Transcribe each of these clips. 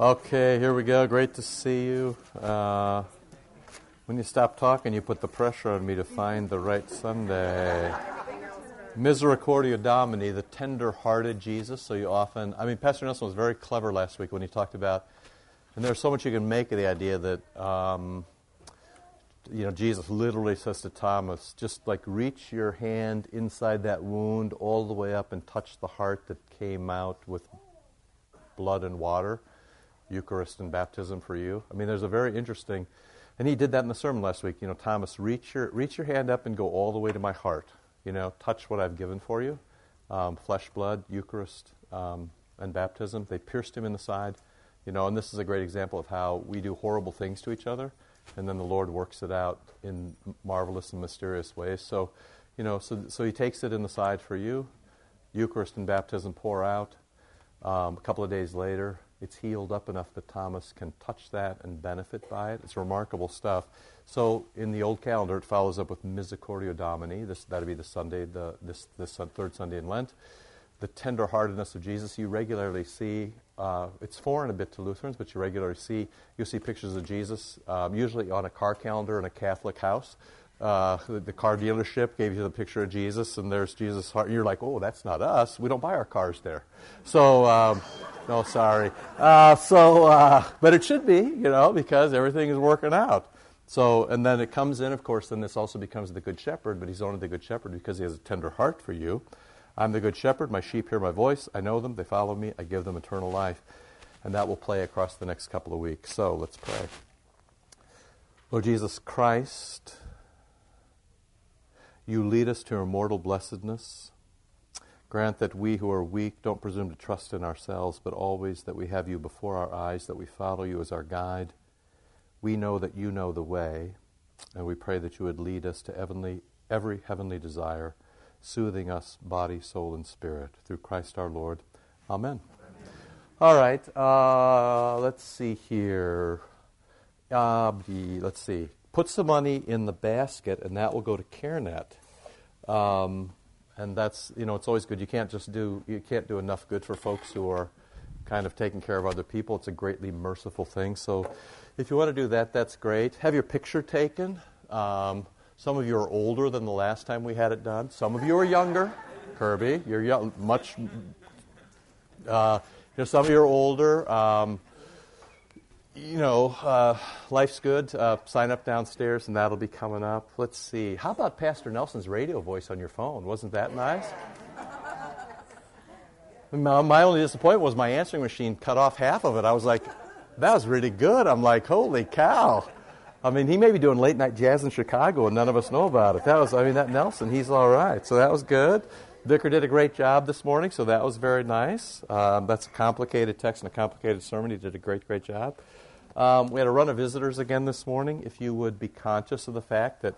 Okay, here we go. Great to see you. Uh, when you stop talking, you put the pressure on me to find the right Sunday. Misericordia Domini, the tender hearted Jesus. So you often, I mean, Pastor Nelson was very clever last week when he talked about, and there's so much you can make of the idea that, um, you know, Jesus literally says to Thomas, just like reach your hand inside that wound all the way up and touch the heart that came out with blood and water. Eucharist and baptism for you. I mean, there's a very interesting, and he did that in the sermon last week. You know, Thomas, reach your reach your hand up and go all the way to my heart. You know, touch what I've given for you, um, flesh, blood, Eucharist, um, and baptism. They pierced him in the side. You know, and this is a great example of how we do horrible things to each other, and then the Lord works it out in marvelous and mysterious ways. So, you know, so so he takes it in the side for you. Eucharist and baptism pour out. Um, a couple of days later, it's healed up enough that Thomas can touch that and benefit by it. It's remarkable stuff. So in the old calendar, it follows up with Misericordia Domini. This that'll be the Sunday, the this this third Sunday in Lent. The tenderheartedness of Jesus. You regularly see. Uh, it's foreign a bit to Lutherans, but you regularly see. You see pictures of Jesus, um, usually on a car calendar in a Catholic house. Uh, the, car dealership gave you the picture of Jesus, and there's Jesus' heart. You're like, oh, that's not us. We don't buy our cars there. So, um, no, sorry. Uh, so, uh, but it should be, you know, because everything is working out. So, and then it comes in, of course, then this also becomes the Good Shepherd, but he's only the Good Shepherd because he has a tender heart for you. I'm the Good Shepherd. My sheep hear my voice. I know them. They follow me. I give them eternal life. And that will play across the next couple of weeks. So let's pray. Lord Jesus Christ, you lead us to immortal blessedness. Grant that we who are weak don't presume to trust in ourselves, but always that we have you before our eyes, that we follow you as our guide. We know that you know the way, and we pray that you would lead us to heavenly, every heavenly desire, soothing us body, soul, and spirit. Through Christ our Lord. Amen. Amen. All right, uh, let's see here. Uh, let's see. Put some money in the basket, and that will go to CareNet. Um, and that's you know it's always good. You can't just do you can't do enough good for folks who are kind of taking care of other people. It's a greatly merciful thing. So if you want to do that, that's great. Have your picture taken. Um, some of you are older than the last time we had it done. Some of you are younger. Kirby, you're young, much. Uh, you know, some of you are older. Um, you know, uh, life's good. Uh, sign up downstairs, and that'll be coming up. Let's see. How about Pastor Nelson's radio voice on your phone? Wasn't that nice? my, my only disappointment was my answering machine cut off half of it. I was like, that was really good. I'm like, holy cow. I mean, he may be doing late night jazz in Chicago, and none of us know about it. That was, I mean, that Nelson, he's all right. So that was good. Vicar did a great job this morning, so that was very nice. Um, that's a complicated text and a complicated sermon. He did a great, great job. Um, we had a run of visitors again this morning. If you would be conscious of the fact that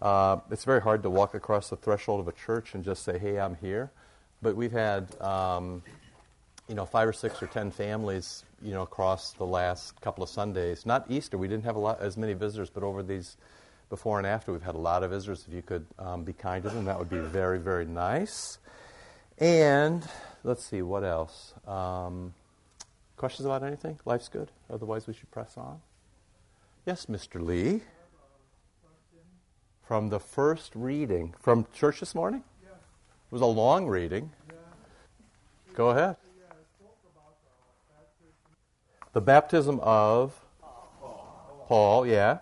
uh, it's very hard to walk across the threshold of a church and just say, "Hey, I'm here," but we've had um, you know five or six or ten families you know across the last couple of Sundays. Not Easter, we didn't have a lot as many visitors, but over these before and after, we've had a lot of visitors. If you could um, be kind to them, that would be very very nice. And let's see what else. Um, Questions about anything? Life's good. Otherwise, we should press on. Yes, Mr. Lee. From the first reading from church this morning? It was a long reading. Go ahead. The baptism of Paul, yeah.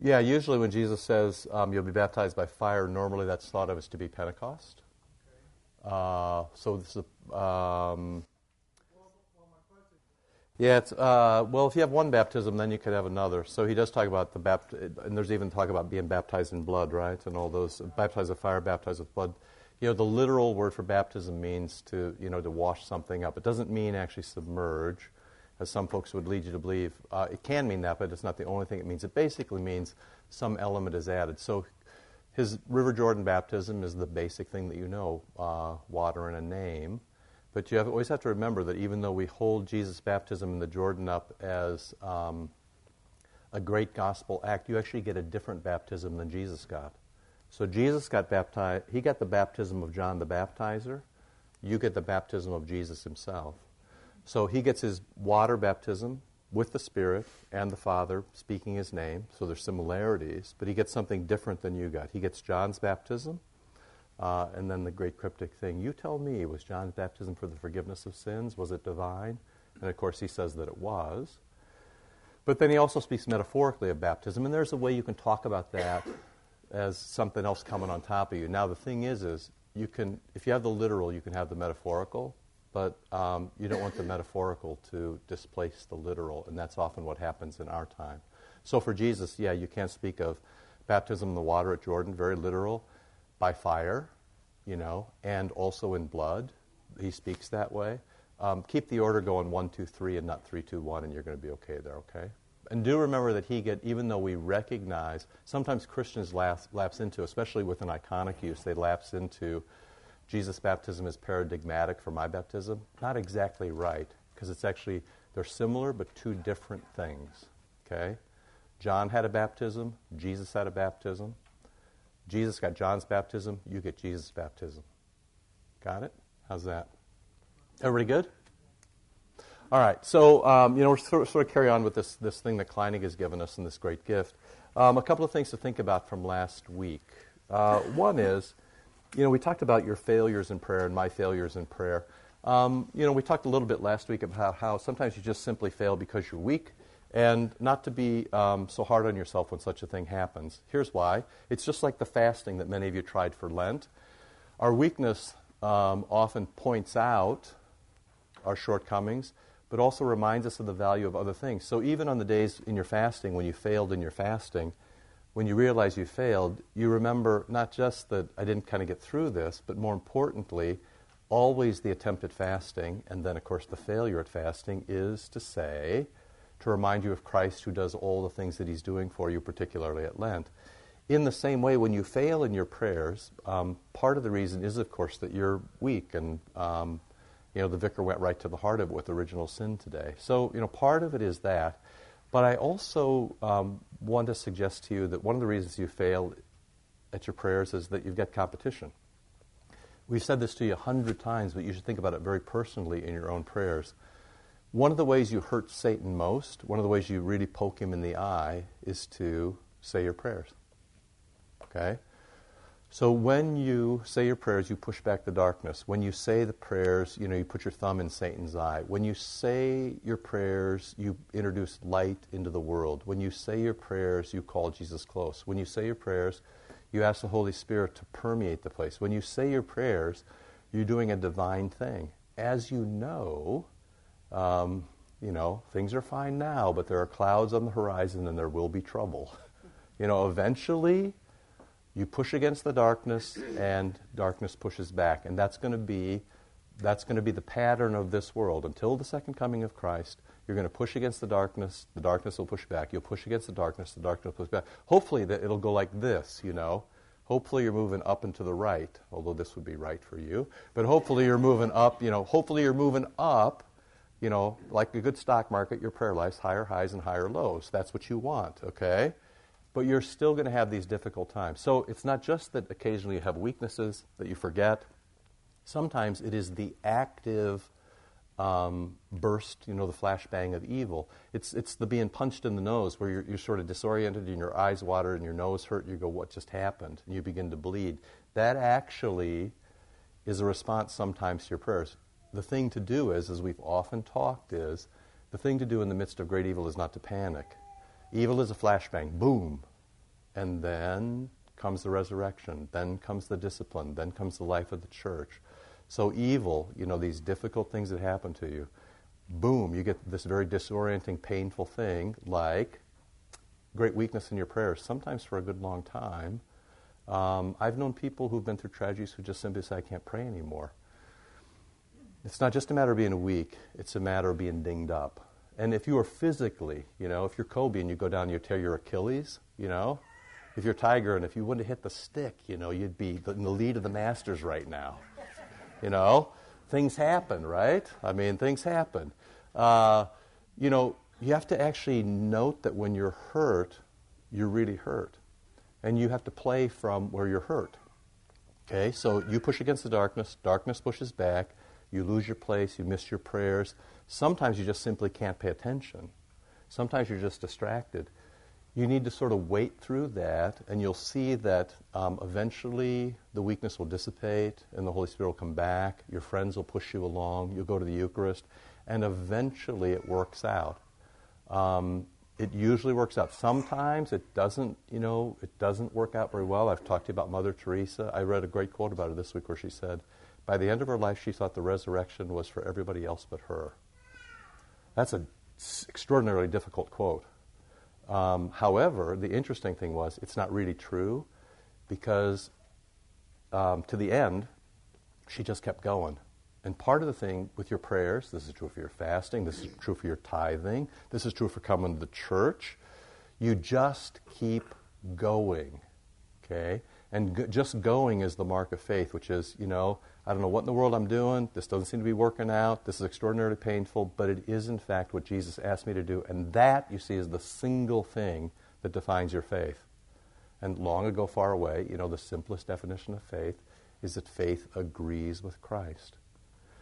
Yeah, usually when Jesus says um, you'll be baptized by fire, normally that's thought of as to be Pentecost. Uh, so this is um, yeah, it's, uh, well, if you have one baptism, then you could have another. So he does talk about the baptism, and there's even talk about being baptized in blood, right? And all those, baptized with fire, baptized with blood. You know, the literal word for baptism means to, you know, to wash something up. It doesn't mean actually submerge, as some folks would lead you to believe. Uh, it can mean that, but it's not the only thing it means. It basically means some element is added. So his River Jordan baptism is the basic thing that you know, uh, water and a name. But you have, always have to remember that even though we hold Jesus' baptism in the Jordan up as um, a great gospel act, you actually get a different baptism than Jesus got. So Jesus got baptized, he got the baptism of John the Baptizer. You get the baptism of Jesus himself. So he gets his water baptism with the Spirit and the Father speaking his name. So there's similarities, but he gets something different than you got. He gets John's baptism, uh, and then the great cryptic thing. You tell me, was John's baptism for the forgiveness of sins? Was it divine? And of course, he says that it was. But then he also speaks metaphorically of baptism, and there's a way you can talk about that as something else coming on top of you. Now, the thing is, is you can, if you have the literal, you can have the metaphorical, but um, you don't want the metaphorical to displace the literal, and that's often what happens in our time. So for Jesus, yeah, you can't speak of baptism in the water at Jordan, very literal, by fire, you know, and also in blood. He speaks that way. Um, keep the order going one, two, three, and not three, two, one, and you're going to be okay there, okay? And do remember that he get, even though we recognize, sometimes Christians lapse, lapse into, especially with an iconic use, they lapse into Jesus' baptism is paradigmatic for my baptism. Not exactly right, because it's actually, they're similar but two different things, okay? John had a baptism, Jesus had a baptism. Jesus got John's baptism, you get Jesus' baptism. Got it? How's that? Everybody good? All right, so um, you know we're sort of, carry on with this this thing that Kleinig has given us and this great gift. Um, a couple of things to think about from last week. Uh, one is, you know, we talked about your failures in prayer and my failures in prayer. Um, you know, we talked a little bit last week about how sometimes you just simply fail because you're weak, and not to be um, so hard on yourself when such a thing happens. Here's why: it's just like the fasting that many of you tried for Lent. Our weakness um, often points out our shortcomings but also reminds us of the value of other things. So even on the days in your fasting, when you failed in your fasting, when you realize you failed, you remember not just that I didn't kind of get through this, but more importantly, always the attempt at fasting, and then, of course, the failure at fasting is to say, to remind you of Christ who does all the things that he's doing for you, particularly at Lent. In the same way, when you fail in your prayers, um, part of the reason is, of course, that you're weak and um, you know, the vicar went right to the heart of it with original sin today. So, you know, part of it is that. But I also um, want to suggest to you that one of the reasons you fail at your prayers is that you've got competition. We've said this to you a hundred times, but you should think about it very personally in your own prayers. One of the ways you hurt Satan most, one of the ways you really poke him in the eye, is to say your prayers. Okay? So when you say your prayers, you push back the darkness. When you say the prayers, you know, you put your thumb in Satan's eye. When you say your prayers, you introduce light into the world. When you say your prayers, you call Jesus close. When you say your prayers, you ask the Holy Spirit to permeate the place. When you say your prayers, you're doing a divine thing. As you know, um, you know, things are fine now, but there are clouds on the horizon and there will be trouble. You know, eventually you push against the darkness, and darkness pushes back. And that's going to be that's going to be the pattern of this world. Until the second coming of Christ, you're going to push against the darkness, the darkness will push back. You'll push against the darkness, the darkness will push back. Hopefully that it'll go like this, you know. Hopefully you're moving up and to the right, although this would be right for you. But hopefully you're moving up, you know, hopefully you're moving up, you know, like a good stock market, your prayer life's higher highs and higher lows. That's what you want, okay? but you're still going to have these difficult times. So it's not just that occasionally you have weaknesses that you forget. Sometimes it is the active um, burst, you know, the flashbang of evil. It's, it's the being punched in the nose where you're, you're sort of disoriented and your eyes water and your nose hurt. And you go, what just happened? And you begin to bleed. That actually is a response sometimes to your prayers. The thing to do is, as we've often talked, is the thing to do in the midst of great evil is not to panic Evil is a flashbang, boom. And then comes the resurrection, then comes the discipline, then comes the life of the church. So, evil, you know, these difficult things that happen to you, boom, you get this very disorienting, painful thing like great weakness in your prayers, sometimes for a good long time. Um, I've known people who've been through tragedies who just simply say, I can't pray anymore. It's not just a matter of being weak, it's a matter of being dinged up. And if you are physically, you know, if you're Kobe and you go down and you tear your Achilles, you know, if you're Tiger and if you wouldn't have hit the stick, you know, you'd be in the lead of the Masters right now. You know, things happen, right? I mean, things happen. Uh, you know, you have to actually note that when you're hurt, you're really hurt. And you have to play from where you're hurt. Okay, so you push against the darkness, darkness pushes back, you lose your place, you miss your prayers. Sometimes you just simply can't pay attention. Sometimes you're just distracted. You need to sort of wait through that, and you'll see that um, eventually the weakness will dissipate and the Holy Spirit will come back. Your friends will push you along. You'll go to the Eucharist, and eventually it works out. Um, it usually works out. Sometimes it doesn't, you know, it doesn't work out very well. I've talked to you about Mother Teresa. I read a great quote about her this week where she said, by the end of her life, she thought the resurrection was for everybody else but her. That's an extraordinarily difficult quote. Um, however, the interesting thing was it's not really true because um, to the end, she just kept going. And part of the thing with your prayers, this is true for your fasting, this is true for your tithing, this is true for coming to the church, you just keep going. Okay? And g- just going is the mark of faith, which is, you know, I don't know what in the world I'm doing. This doesn't seem to be working out. This is extraordinarily painful, but it is, in fact, what Jesus asked me to do. And that, you see, is the single thing that defines your faith. And long ago, far away, you know, the simplest definition of faith is that faith agrees with Christ.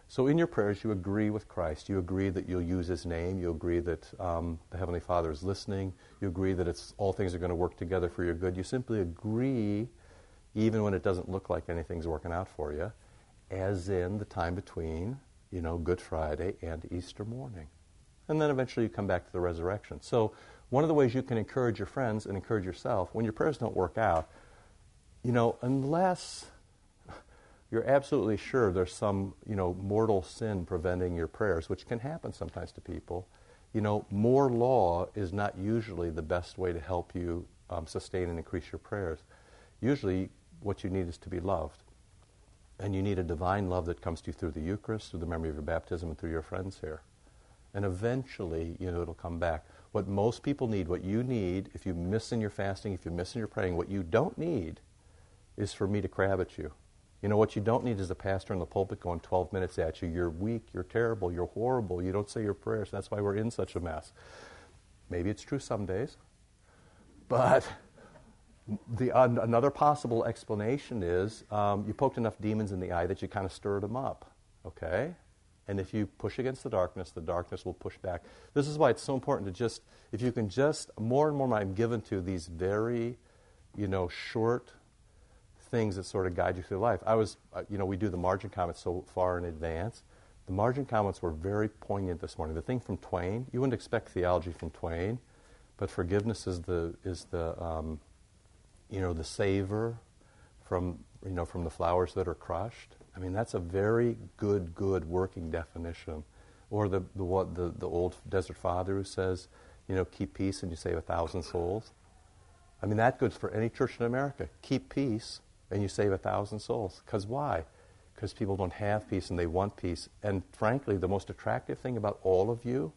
So in your prayers, you agree with Christ. You agree that you'll use His name. You agree that um, the Heavenly Father is listening. You agree that it's, all things are going to work together for your good. You simply agree, even when it doesn't look like anything's working out for you, as in the time between, you know, Good Friday and Easter morning. And then eventually you come back to the resurrection. So one of the ways you can encourage your friends and encourage yourself, when your prayers don't work out, you know, unless you're absolutely sure there's some, you know, mortal sin preventing your prayers, which can happen sometimes to people. You know, more law is not usually the best way to help you um, sustain and increase your prayers. Usually, what you need is to be loved. And you need a divine love that comes to you through the Eucharist, through the memory of your baptism, and through your friends here. And eventually, you know, it'll come back. What most people need, what you need, if you miss in your fasting, if you miss in your praying, what you don't need is for me to crab at you. You know, what you don't need is a pastor in the pulpit going 12 minutes at you. You're weak, you're terrible, you're horrible, you don't say your prayers. That's why we're in such a mess. Maybe it's true some days. But the, uh, another possible explanation is um, you poked enough demons in the eye that you kind of stirred them up. Okay? And if you push against the darkness, the darkness will push back. This is why it's so important to just, if you can just, more and more I'm given to these very, you know, short, things that sort of guide you through life. I was, uh, you know, we do the margin comments so far in advance. The margin comments were very poignant this morning. The thing from Twain, you wouldn't expect theology from Twain, but forgiveness is the is the um, you know the savor from you know from the flowers that are crushed. I mean that's a very good good working definition. Or the the what the, the old desert father who says, you know, keep peace and you save a thousand souls. I mean that goes for any church in America. Keep peace and you save a thousand souls. Because why? Because people don't have peace and they want peace. And frankly, the most attractive thing about all of you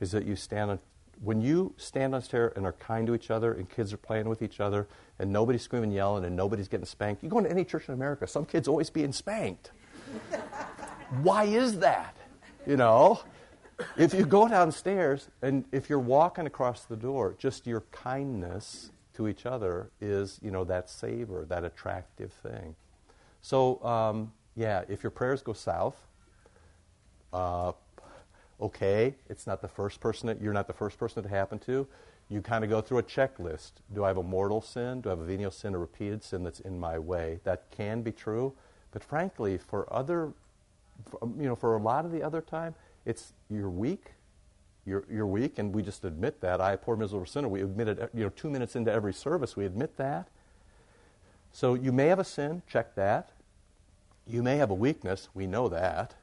is that you stand on, when you stand on stair and are kind to each other and kids are playing with each other and nobody's screaming, and yelling, and nobody's getting spanked. You go into any church in America, some kids always being spanked. why is that? You know? If you go downstairs and if you're walking across the door, just your kindness to each other is, you know, that savor, that attractive thing. So, um, yeah, if your prayers go south, uh, okay, it's not the first person that you're not the first person it happened to. You kind of go through a checklist. Do I have a mortal sin? Do I have a venial sin, a repeated sin that's in my way? That can be true, but frankly, for other, for, um, you know, for a lot of the other time, it's you're weak, you're, you're weak, and we just admit that. I, poor miserable sinner, we admit it, uh, you know, two minutes into every service, we admit that. So you may have a sin, check that. You may have a weakness, we know that.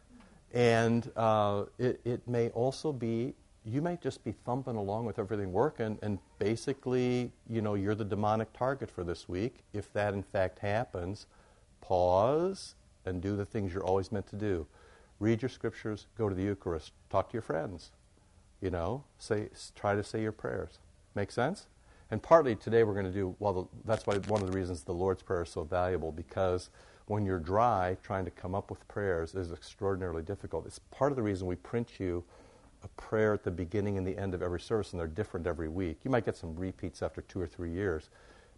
And uh, it, it may also be, you may just be thumping along with everything working, and basically, you know, you're the demonic target for this week. If that in fact happens, pause and do the things you're always meant to do. Read your scriptures, go to the Eucharist, talk to your friends, you know, say, try to say your prayers. Make sense? And partly today we're going to do, well, the, that's why one of the reasons the Lord's Prayer is so valuable, because when you're dry, trying to come up with prayers is extraordinarily difficult. It's part of the reason we print you a prayer at the beginning and the end of every service, and they're different every week. You might get some repeats after two or three years,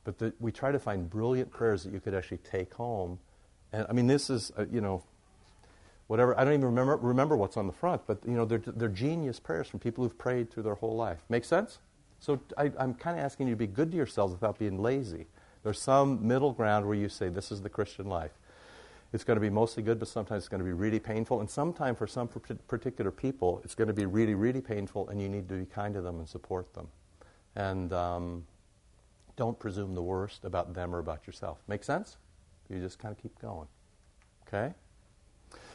but the, we try to find brilliant prayers that you could actually take home. And I mean, this is, uh, you know, whatever. I don't even remember, remember what's on the front, but you know, they're, they're genius prayers from people who've prayed through their whole life. Make sense? So I, I'm kind of asking you to be good to yourselves without being lazy. There's some middle ground where you say, this is the Christian life. It's going to be mostly good, but sometimes it's going to be really painful. And sometimes for some particular people, it's going to be really, really painful, and you need to be kind to them and support them. And um, don't presume the worst about them or about yourself. Make sense? You just kind of keep going. Okay?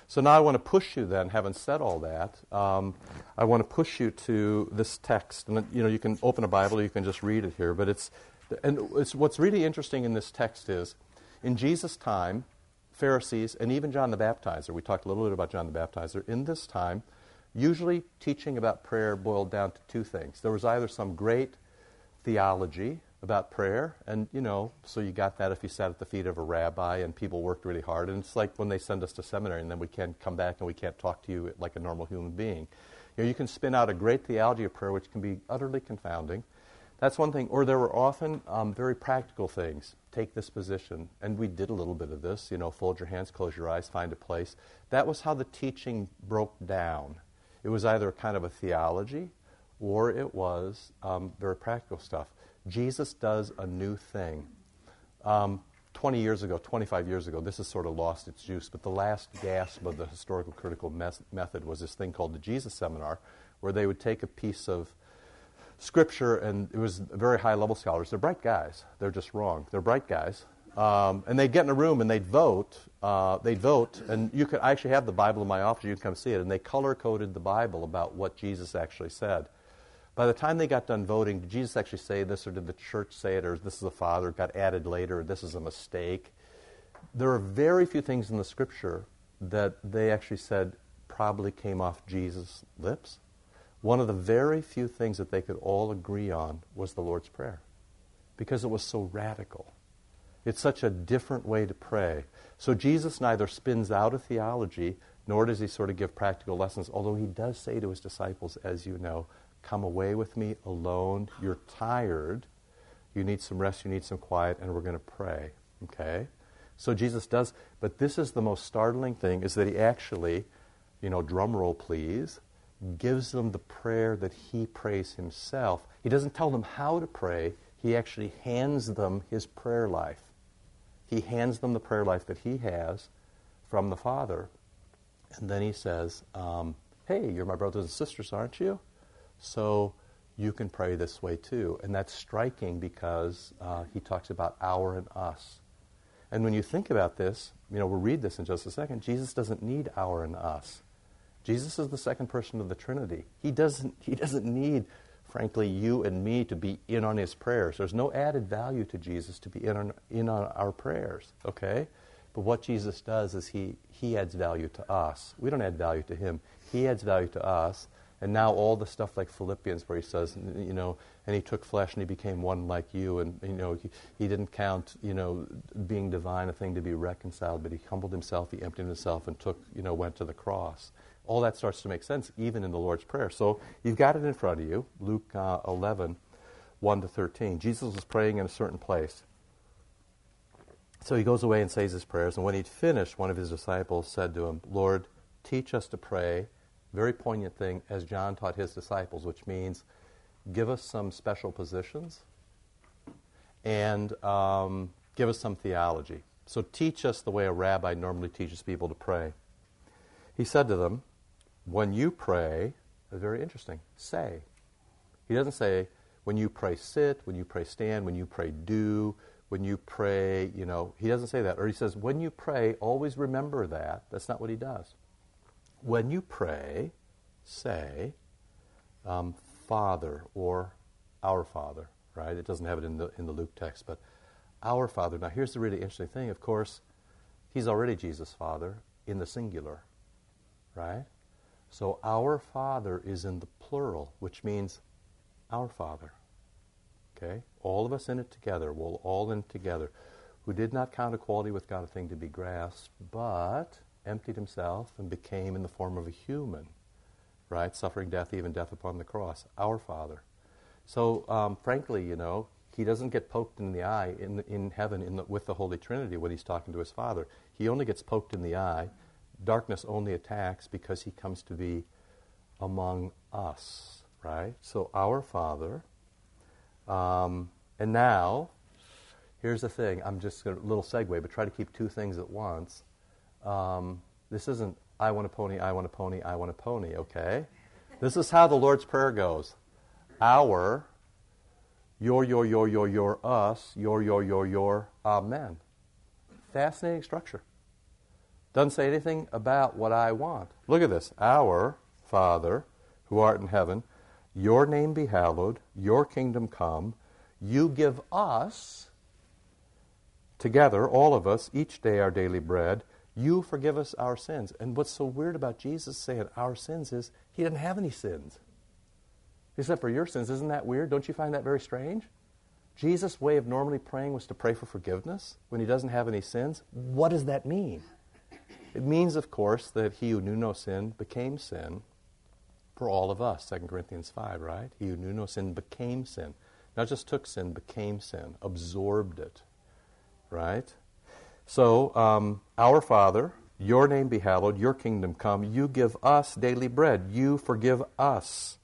So now I want to push you then, having said all that, um, I want to push you to this text. And, you know, you can open a Bible, you can just read it here. But it's, and it's, what's really interesting in this text is, in Jesus' time, Pharisees, and even John the Baptizer, we talked a little bit about John the Baptizer, in this time, usually teaching about prayer boiled down to two things. There was either some great theology about prayer. And, you know, so you got that if you sat at the feet of a rabbi and people worked really hard. And it's like when they send us to seminary and then we can't come back and we can't talk to you like a normal human being. You know, you can spin out a great theology of prayer, which can be utterly confounding. That's one thing. Or there were often um, very practical things. Take this position. And we did a little bit of this, you know, fold your hands, close your eyes, find a place. That was how the teaching broke down. It was either kind of a theology or it was um, very practical stuff. Jesus does a new thing. Um, 20 years ago, 25 years ago, this has sort of lost its juice, but the last gasp of the historical critical mes- method was this thing called the Jesus Seminar, where they would take a piece of scripture, and it was very high level scholars. They're bright guys. They're just wrong. They're bright guys. Um, and they'd get in a room and they'd vote. Uh, they'd vote, and you could I actually have the Bible in my office. You can come see it. And they color coded the Bible about what Jesus actually said. By the time they got done voting, did Jesus actually say this, or did the church say it, or this is the Father, got added later, or this is a mistake? There are very few things in the Scripture that they actually said probably came off Jesus' lips. One of the very few things that they could all agree on was the Lord's Prayer because it was so radical. It's such a different way to pray. So Jesus neither spins out a theology nor does he sort of give practical lessons, although he does say to his disciples, as you know, Come away with me alone. You're tired. You need some rest. You need some quiet, and we're going to pray. Okay? So Jesus does, but this is the most startling thing is that he actually, you know, drum roll please, gives them the prayer that he prays himself. He doesn't tell them how to pray, he actually hands them his prayer life. He hands them the prayer life that he has from the Father. And then he says, um, Hey, you're my brothers and sisters, aren't you? So you can pray this way too. And that's striking because uh, he talks about our and us. And when you think about this, you know, we'll read this in just a second. Jesus doesn't need our and us. Jesus is the second person of the Trinity. He doesn't, he doesn't need, frankly, you and me to be in on his prayers. There's no added value to Jesus to be in on, in on our prayers, okay? But what Jesus does is he, he adds value to us. We don't add value to him. He adds value to us. And now all the stuff like Philippians where he says, you know, and he took flesh and he became one like you, and you know, he, he didn't count, you know, being divine a thing to be reconciled, but he humbled himself, he emptied himself, and took, you know, went to the cross. All that starts to make sense even in the Lord's Prayer. So you've got it in front of you, Luke uh, 11, 1 to 13. Jesus was praying in a certain place. So he goes away and says his prayers, and when he'd finished, one of his disciples said to him, Lord, teach us to pray very poignant thing as John taught his disciples, which means give us some special positions and um, give us some theology. So teach us the way a rabbi normally teaches people to pray. He said to them, When you pray, it's very interesting, say. He doesn't say, when you pray, sit, when you pray, stand, when you pray, do, when you pray, you know, he doesn't say that. Or he says, when you pray, always remember that. That's not what he does when you pray, say, um, Father or Our Father, right? It doesn't have it in the, in the Luke text, but Our Father. Now, here's the really interesting thing. Of course, He's already Jesus' Father in the singular, right? So, Our Father is in the plural, which means Our Father. Okay? All of us in it together. We'll all in it together. Who did not count equality with God a thing to be grasped, but emptied himself and became in the form of a human, right? Suffering death, even death upon the cross. Our Father. So, um, frankly, you know, he doesn't get poked in the eye in, in heaven in the, with the Holy Trinity when he's talking to his Father. He only gets poked in the eye darkness only attacks because he comes to be among us, right? So, our Father. Um, and now, here's the thing. I'm just a little segue, but try to keep two things at once. Um, this isn't I want a pony, I want a pony, I want a pony, okay? This is how the Lord's Prayer goes. Our, your, your, your, your, your, us, your, your, your, your, amen. Fascinating structure. Doesn't say anything about what I want. Look at this. Our Father, who art in heaven, your name be hallowed, your kingdom come. You give us, together, all of us, each day our daily bread. You forgive us our sins. And what's so weird about Jesus saying our sins is he didn't have any sins. Except for your sins. Isn't that weird? Don't you find that very strange? Jesus' way of normally praying was to pray for forgiveness when he doesn't have any sins. What does that mean? It means, of course, that he who knew no sin became sin for all of us. 2 Corinthians 5, right? He who knew no sin became sin. Not just took sin, became sin, absorbed it, right? So, um, our Father, your name be hallowed, your kingdom come. You give us daily bread. You forgive us.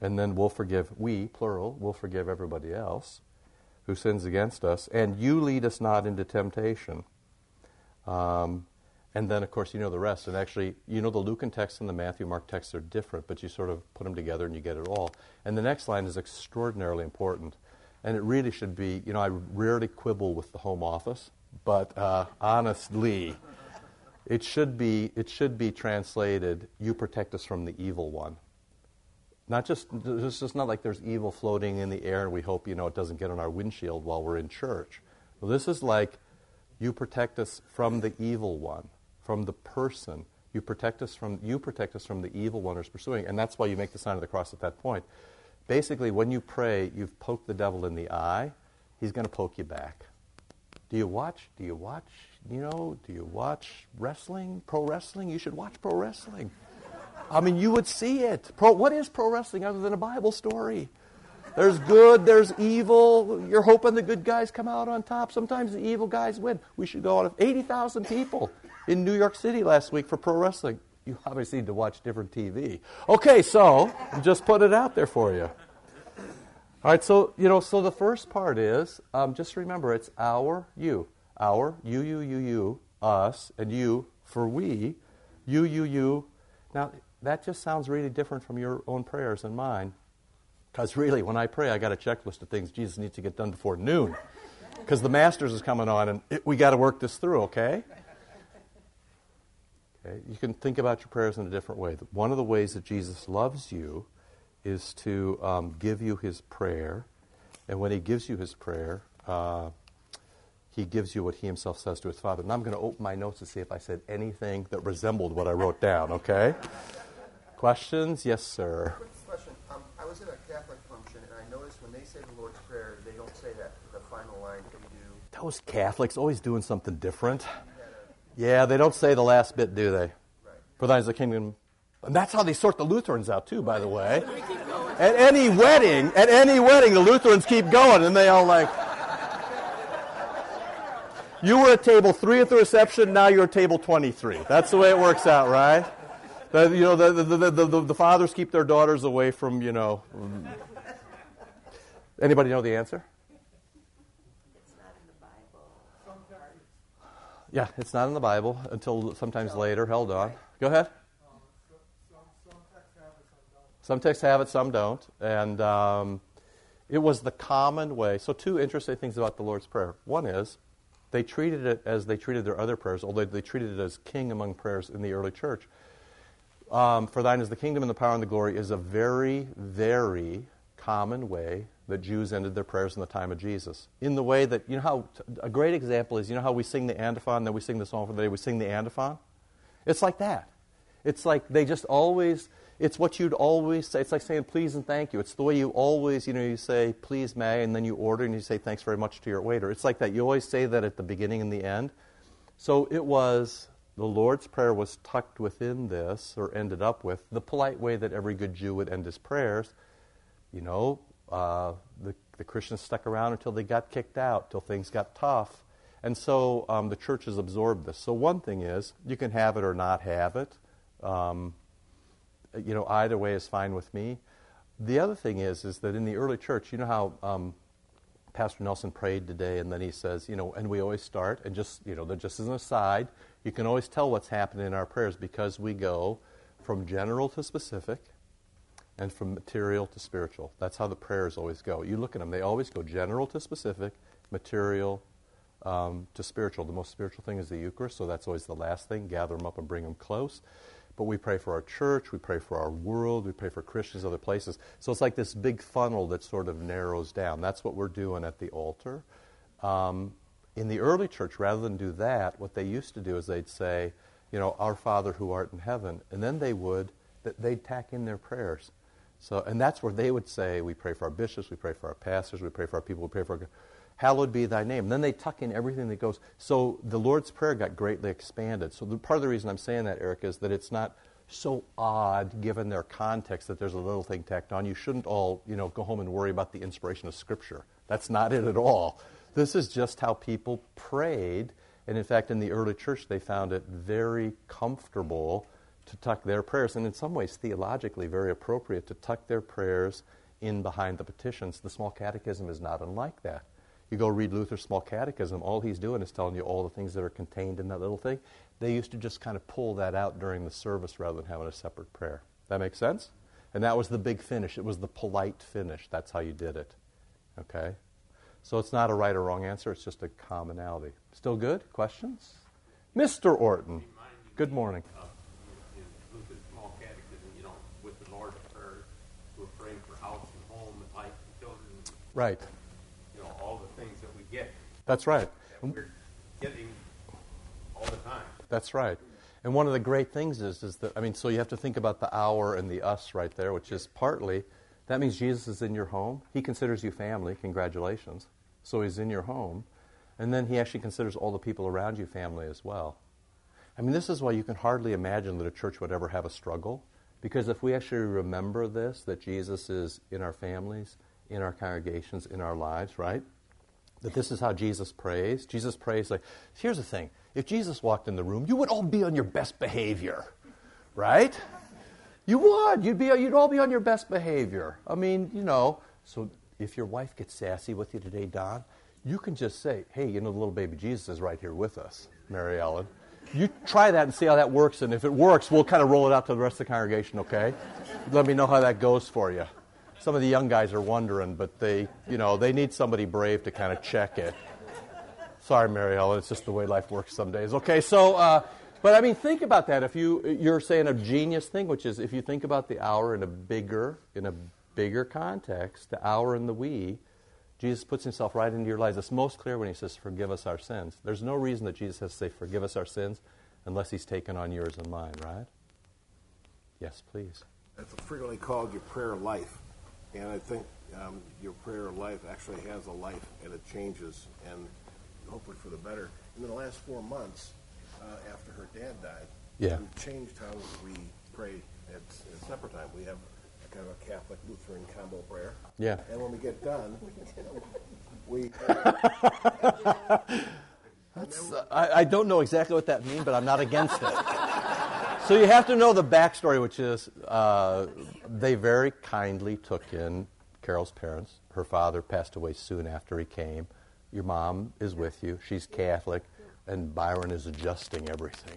And then we'll forgive, we, plural, we'll forgive everybody else who sins against us. And you lead us not into temptation. Um, and then, of course, you know the rest. And actually, you know the Lucan text and the Matthew Mark texts are different, but you sort of put them together and you get it all. And the next line is extraordinarily important. And it really should be, you know, I rarely quibble with the home office, but uh, honestly, it should be it should be translated, "You protect us from the evil one." Not just it's just not like there's evil floating in the air, and we hope you know it doesn't get on our windshield while we're in church. Well, this is like, "You protect us from the evil one." from the person. You protect us from you protect us from the evil one who's pursuing, and that's why you make the sign of the cross at that point. Basically, when you pray, you've poked the devil in the eye. He's going to poke you back. Do you watch? Do you watch? You know? Do you watch wrestling? Pro wrestling? You should watch pro wrestling. I mean, you would see it. Pro, what is pro wrestling other than a Bible story? There's good, there's evil. You're hoping the good guys come out on top. Sometimes the evil guys win. We should go out of 80,000 people in New York City last week for pro wrestling. You obviously need to watch different TV. Okay, so just put it out there for you. All right, so you know, so the first part is um, just remember it's our you, our you you you you us and you for we, you you you. Now that just sounds really different from your own prayers and mine, because really, when I pray, I got a checklist of things Jesus needs to get done before noon, because the Masters is coming on and it, we got to work this through. Okay. Okay? You can think about your prayers in a different way. One of the ways that Jesus loves you is to um, give you his prayer. And when he gives you his prayer, uh, he gives you what he himself says to his Father. And I'm going to open my notes to see if I said anything that resembled what I wrote down, okay? Questions? Yes, sir. Quick question. Um, I was at a Catholic function, and I noticed when they say the Lord's Prayer, they don't say that the final line they do. Those Catholics always doing something different. Yeah, they don't say the last bit, do they? Right. For thine is the kingdom. And that's how they sort the Lutherans out, too, by the way. At any wedding, at any wedding, the Lutherans keep going, and they all like. You were at table three at the reception, now you're at table 23. That's the way it works out, right? The, you know, the, the, the, the, the fathers keep their daughters away from, you know. Mm. Anybody know the answer? It's not in the Bible. Yeah, it's not in the Bible until sometimes later. Held on. Go ahead. Some texts have it, some don't. And um, it was the common way. So, two interesting things about the Lord's Prayer. One is they treated it as they treated their other prayers, although they treated it as king among prayers in the early church. Um, For thine is the kingdom and the power and the glory is a very, very common way that Jews ended their prayers in the time of Jesus. In the way that, you know how, a great example is, you know how we sing the antiphon, then we sing the song for the day, we sing the antiphon? It's like that. It's like they just always, it's what you'd always say. It's like saying please and thank you. It's the way you always, you know, you say please, may, and then you order and you say thanks very much to your waiter. It's like that. You always say that at the beginning and the end. So it was, the Lord's Prayer was tucked within this, or ended up with, the polite way that every good Jew would end his prayers. You know, uh, the, the Christians stuck around until they got kicked out, till things got tough. And so um, the church has absorbed this. So one thing is you can have it or not have it. Um, you know, either way is fine with me. The other thing is, is that in the early church, you know how um, Pastor Nelson prayed today, and then he says, you know, and we always start, and just, you know, just as an aside, you can always tell what's happening in our prayers because we go from general to specific and from material to spiritual. That's how the prayers always go. You look at them, they always go general to specific, material um, to spiritual. The most spiritual thing is the Eucharist, so that's always the last thing. Gather them up and bring them close. But we pray for our church, we pray for our world, we pray for Christians other places. So it's like this big funnel that sort of narrows down. That's what we're doing at the altar. Um, in the early church, rather than do that, what they used to do is they'd say, you know, Our Father who art in heaven, and then they would they'd tack in their prayers. So, and that's where they would say, we pray for our bishops, we pray for our pastors, we pray for our people, we pray for our, hallowed be thy name. And then they tuck in everything that goes. So the Lord's Prayer got greatly expanded. So the, part of the reason I'm saying that, Eric, is that it's not so odd given their context that there's a little thing tacked on. You shouldn't all, you know, go home and worry about the inspiration of Scripture. That's not it at all. This is just how people prayed. And in fact, in the early church, they found it very comfortable to tuck their prayers, and in some ways theologically very appropriate to tuck their prayers in behind the petitions. The small catechism is not unlike that. You go read Luther's small catechism, all he's doing is telling you all the things that are contained in that little thing. They used to just kind of pull that out during the service rather than having a separate prayer. That makes sense? And that was the big finish. It was the polite finish. That's how you did it. Okay? So it's not a right or wrong answer, it's just a commonality. Still good? Questions? Mr. Orton, good morning. Right. You know, all the things that we get. That's right. That we're getting all the time. That's right. And one of the great things is, is that, I mean, so you have to think about the our and the us right there, which is partly, that means Jesus is in your home. He considers you family. Congratulations. So he's in your home. And then he actually considers all the people around you family as well. I mean, this is why you can hardly imagine that a church would ever have a struggle. Because if we actually remember this, that Jesus is in our families, in our congregations, in our lives, right? That this is how Jesus prays. Jesus prays like, here's the thing. If Jesus walked in the room, you would all be on your best behavior, right? You would. You'd, be, you'd all be on your best behavior. I mean, you know, so if your wife gets sassy with you today, Don, you can just say, hey, you know, the little baby Jesus is right here with us, Mary Ellen. You try that and see how that works, and if it works, we'll kind of roll it out to the rest of the congregation, okay? Let me know how that goes for you some of the young guys are wondering, but they, you know, they need somebody brave to kind of check it. Sorry, Mary Ellen, it's just the way life works some days. Okay, so, uh, but I mean, think about that. If you you're saying a genius thing, which is if you think about the our in a bigger in a bigger context, the our and the we, Jesus puts himself right into your lives. It's most clear when he says, "Forgive us our sins." There's no reason that Jesus has to say, "Forgive us our sins," unless he's taken on yours and mine, right? Yes, please. It's frequently called your prayer life. And I think um, your prayer life actually has a life and it changes and hopefully for the better. In the last four months, uh, after her dad died, yeah. we've changed how we pray at, at supper time. We have a kind of a Catholic Lutheran combo prayer. Yeah. And when we get done, we. Uh, I, I don't know exactly what that means, but I'm not against it. So you have to know the backstory, which is uh, they very kindly took in Carol's parents. Her father passed away soon after he came. Your mom is with you. She's Catholic, and Byron is adjusting everything.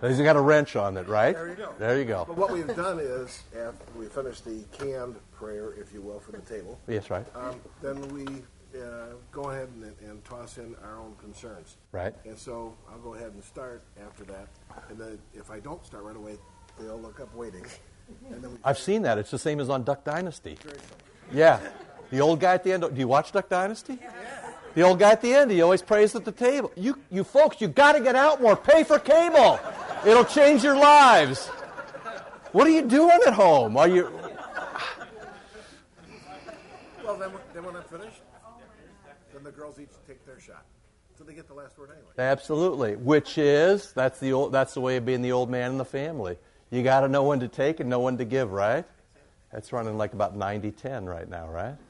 He's got a wrench on it, right? There you go. There you go. But what we've done is, after we finish the canned prayer, if you will, for the table. Yes, right. Um, then we uh, go ahead and, and, toss in our own concerns. Right. And so I'll go ahead and start after that. And then if I don't start right away, they'll look up waiting. I've seen that. It's the same as on Duck Dynasty. Yeah. The old guy at the end. Do you watch Duck Dynasty? Yeah. The old guy at the end, he always prays at the table. You, you folks, you got to get out more. Pay for cable. It'll change your lives. What are you doing at home? Are you? Well, then, then when I'm finished, then the girls each take their shot. So they get the last word anyway. Absolutely. Which is that's the old, that's the way of being the old man in the family. You got to know when to take and know when to give, right? That's running like about 90-10 right now, right?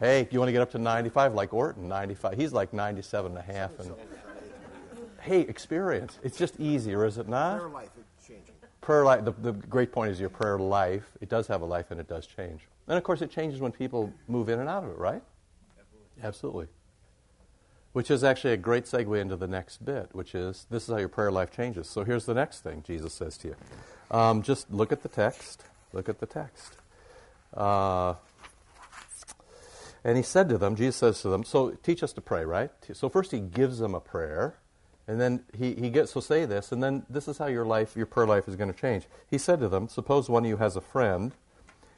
Hey, do you want to get up to 95 like Orton? 95. He's like 97 and a half. And hey, experience. It's just easier, is it not? Prayer life is changing. prayer life, the, the great point is your prayer life. It does have a life and it does change. And of course, it changes when people move in and out of it, right? Absolutely. Which is actually a great segue into the next bit, which is this is how your prayer life changes. So here's the next thing Jesus says to you. Um, just look at the text. Look at the text. Uh, and he said to them, Jesus says to them, so teach us to pray, right? So first he gives them a prayer. And then he, he gets, so say this, and then this is how your life, your prayer life is going to change. He said to them, Suppose one of you has a friend,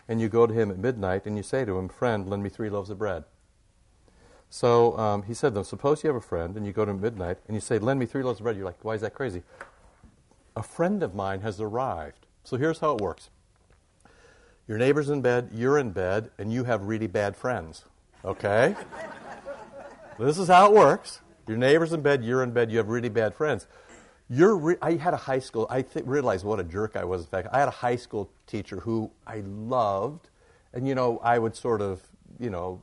and you go to him at midnight, and you say to him, Friend, lend me three loaves of bread. So um, he said to them, Suppose you have a friend, and you go to midnight, and you say, Lend me three loaves of bread. You're like, Why is that crazy? A friend of mine has arrived. So here's how it works your neighbor's in bed, you're in bed, and you have really bad friends. Okay? this is how it works. Your neighbor's in bed, you're in bed, you have really bad friends. You're re- I had a high school, I th- realized what a jerk I was. In fact, I had a high school teacher who I loved, and you know, I would sort of, you know,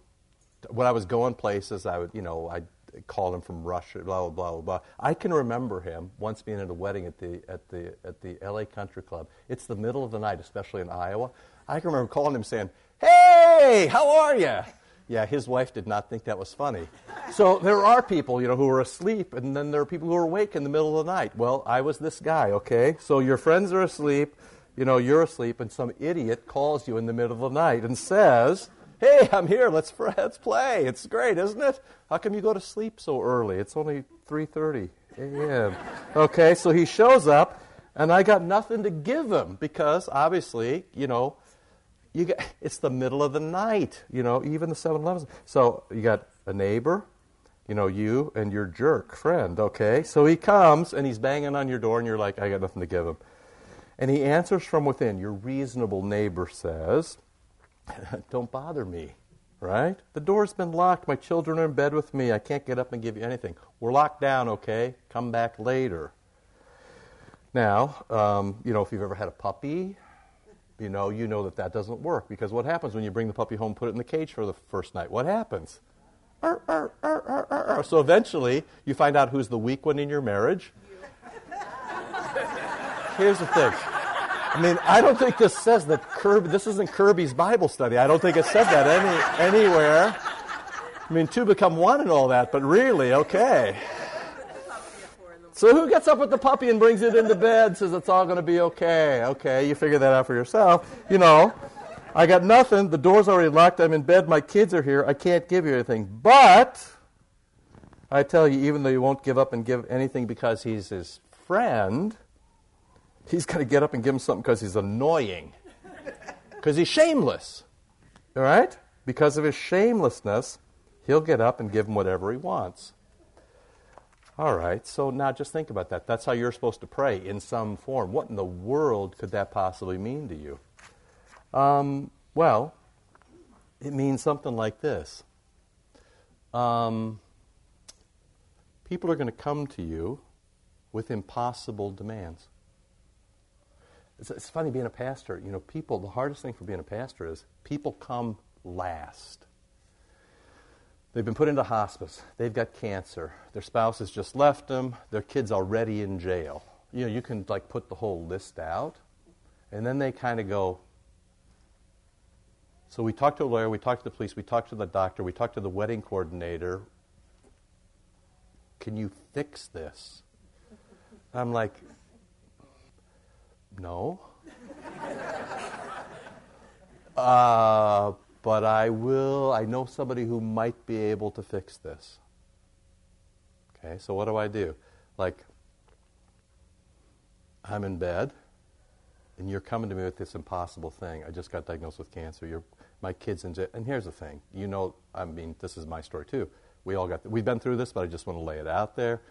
when I was going places, I would, you know, I'd call him from Russia, blah, blah, blah, blah, blah. I can remember him once being at a wedding at the, at the, at the LA Country Club. It's the middle of the night, especially in Iowa. I can remember calling him saying, Hey, how are you? Yeah, his wife did not think that was funny. So there are people, you know, who are asleep, and then there are people who are awake in the middle of the night. Well, I was this guy, okay? So your friends are asleep, you know, you're asleep, and some idiot calls you in the middle of the night and says, Hey, I'm here. Let's let's play. It's great, isn't it? How come you go to sleep so early? It's only 3:30 a.m. Okay, so he shows up, and I got nothing to give him because obviously, you know, you get, it's the middle of the night, you know, even the 7 Elevens. So you got a neighbor, you know, you and your jerk friend, okay? So he comes and he's banging on your door, and you're like, I got nothing to give him. And he answers from within. Your reasonable neighbor says, Don't bother me, right? The door's been locked. My children are in bed with me. I can't get up and give you anything. We're locked down, okay? Come back later. Now, um, you know, if you've ever had a puppy, you know, you know that that doesn't work because what happens when you bring the puppy home, put it in the cage for the first night? What happens? Arr, arr, arr, so eventually, you find out who's the weak one in your marriage. Here's the thing. I mean, I don't think this says that Kirby, this isn't Kirby's Bible study. I don't think it said that any, anywhere. I mean, two become one and all that, but really, okay. So who gets up with the puppy and brings it into bed, says it's all going to be okay? Okay, you figure that out for yourself. You know, I got nothing. The door's already locked. I'm in bed. My kids are here. I can't give you anything. But I tell you, even though you won't give up and give anything because he's his friend, he's going to get up and give him something because he's annoying. Because he's shameless. All right? Because of his shamelessness, he'll get up and give him whatever he wants. All right, so now just think about that. That's how you're supposed to pray in some form. What in the world could that possibly mean to you? Um, well, it means something like this um, people are going to come to you with impossible demands. It's, it's funny being a pastor. You know, people, the hardest thing for being a pastor is people come last. They've been put into hospice. They've got cancer. Their spouse has just left them. Their kid's already in jail. You know, you can like put the whole list out. And then they kind of go. So we talked to a lawyer, we talked to the police, we talked to the doctor, we talked to the wedding coordinator. Can you fix this? I'm like, no. uh, but I will, I know somebody who might be able to fix this. Okay, so what do I do? Like, I'm in bed, and you're coming to me with this impossible thing. I just got diagnosed with cancer. You're, my kid's in jail. And here's the thing you know, I mean, this is my story too. We all got, we've been through this, but I just want to lay it out there.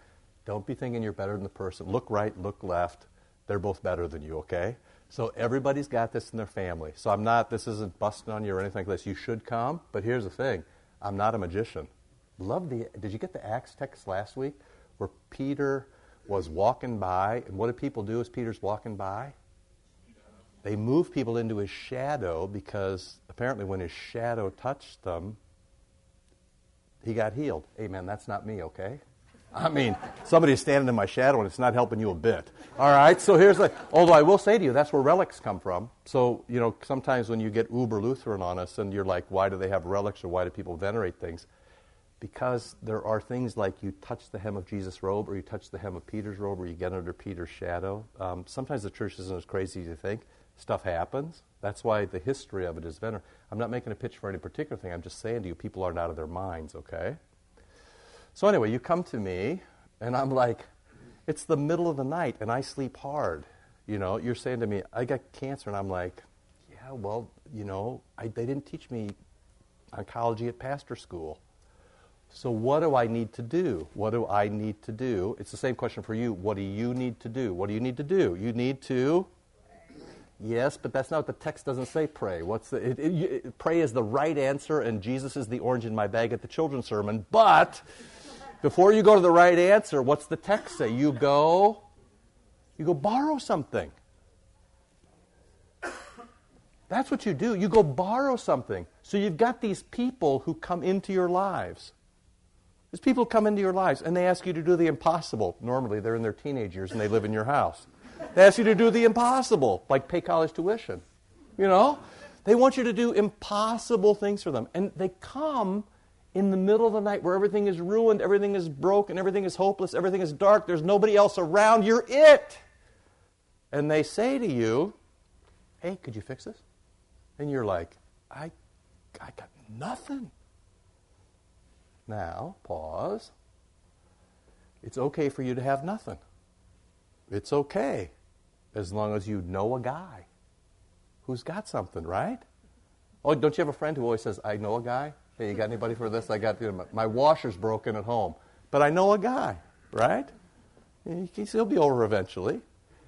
Don't be thinking you're better than the person. Look right, look left. They're both better than you, okay? So everybody's got this in their family. So I'm not, this isn't busting on you or anything like this. You should come, but here's the thing I'm not a magician. Love the, did you get the Acts text last week where Peter was walking by, and what do people do as Peter's walking by? They move people into his shadow because apparently when his shadow touched them, he got healed. Amen. That's not me, okay? I mean, somebody's standing in my shadow and it's not helping you a bit. All right, so here's the. Although I will say to you, that's where relics come from. So, you know, sometimes when you get uber Lutheran on us and you're like, why do they have relics or why do people venerate things? Because there are things like you touch the hem of Jesus' robe or you touch the hem of Peter's robe or you get under Peter's shadow. Um, sometimes the church isn't as crazy as you think. Stuff happens. That's why the history of it is venerable. I'm not making a pitch for any particular thing. I'm just saying to you, people aren't out of their minds, okay? So, anyway, you come to me, and I'm like, it's the middle of the night, and I sleep hard. You know, you're saying to me, I got cancer, and I'm like, yeah, well, you know, I, they didn't teach me oncology at pastor school. So, what do I need to do? What do I need to do? It's the same question for you. What do you need to do? What do you need to do? You need to. Yes, but that's not what the text doesn't say. Pray. What's the, it, it, it, pray is the right answer, and Jesus is the orange in my bag at the children's sermon. But before you go to the right answer, what's the text say? You go, you go borrow something. That's what you do. You go borrow something. So you've got these people who come into your lives. These people come into your lives and they ask you to do the impossible. Normally, they're in their teenage years and they live in your house. They ask you to do the impossible, like pay college tuition. You know? They want you to do impossible things for them. And they come in the middle of the night where everything is ruined, everything is broken, everything is hopeless, everything is dark, there's nobody else around, you're it. And they say to you, Hey, could you fix this? And you're like, I, I got nothing. Now, pause. It's okay for you to have nothing. It's okay as long as you know a guy who's got something, right? Oh, don't you have a friend who always says, I know a guy? Hey, you got anybody for this? I got know, my washer's broken at home, but I know a guy, right? He'll be over eventually.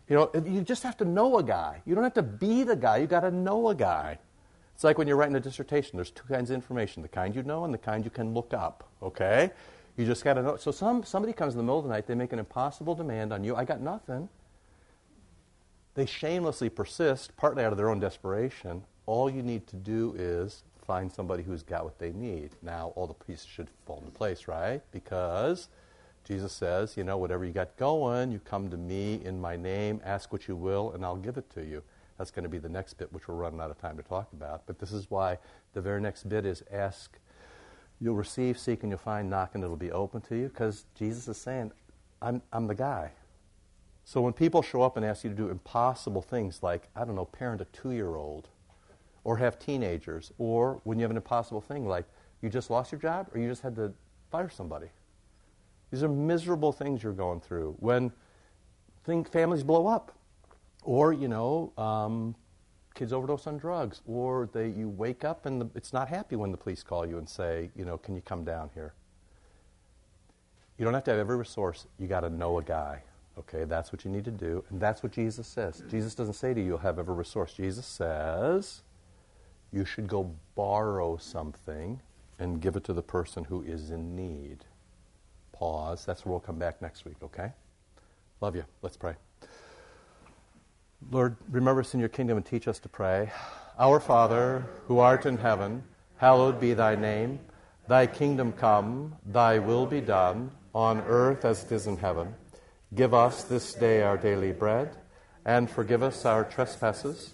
You know, you just have to know a guy. You don't have to be the guy. You got to know a guy. It's like when you're writing a dissertation. There's two kinds of information: the kind you know and the kind you can look up. Okay, you just got to know. So some somebody comes in the middle of the night. They make an impossible demand on you. I got nothing. They shamelessly persist, partly out of their own desperation. All you need to do is find somebody who's got what they need. Now, all the pieces should fall into place, right? Because Jesus says, you know, whatever you got going, you come to me in my name, ask what you will, and I'll give it to you. That's going to be the next bit, which we're running out of time to talk about. But this is why the very next bit is ask, you'll receive, seek, and you'll find, knock, and it'll be open to you. Because Jesus is saying, I'm, I'm the guy. So when people show up and ask you to do impossible things like, I don't know, parent a two year old, or have teenagers, or when you have an impossible thing like you just lost your job or you just had to fire somebody. These are miserable things you're going through. When think families blow up, or you know, um, kids overdose on drugs, or they you wake up and the, it's not happy when the police call you and say, you know, can you come down here? You don't have to have every resource. You got to know a guy. Okay, that's what you need to do, and that's what Jesus says. Jesus doesn't say to you, "You'll have every resource." Jesus says, you should go borrow something and give it to the person who is in need. Pause. That's where we'll come back next week, okay? Love you. Let's pray. Lord, remember us in your kingdom and teach us to pray. Our Father, who art in heaven, hallowed be thy name. Thy kingdom come, thy will be done, on earth as it is in heaven. Give us this day our daily bread, and forgive us our trespasses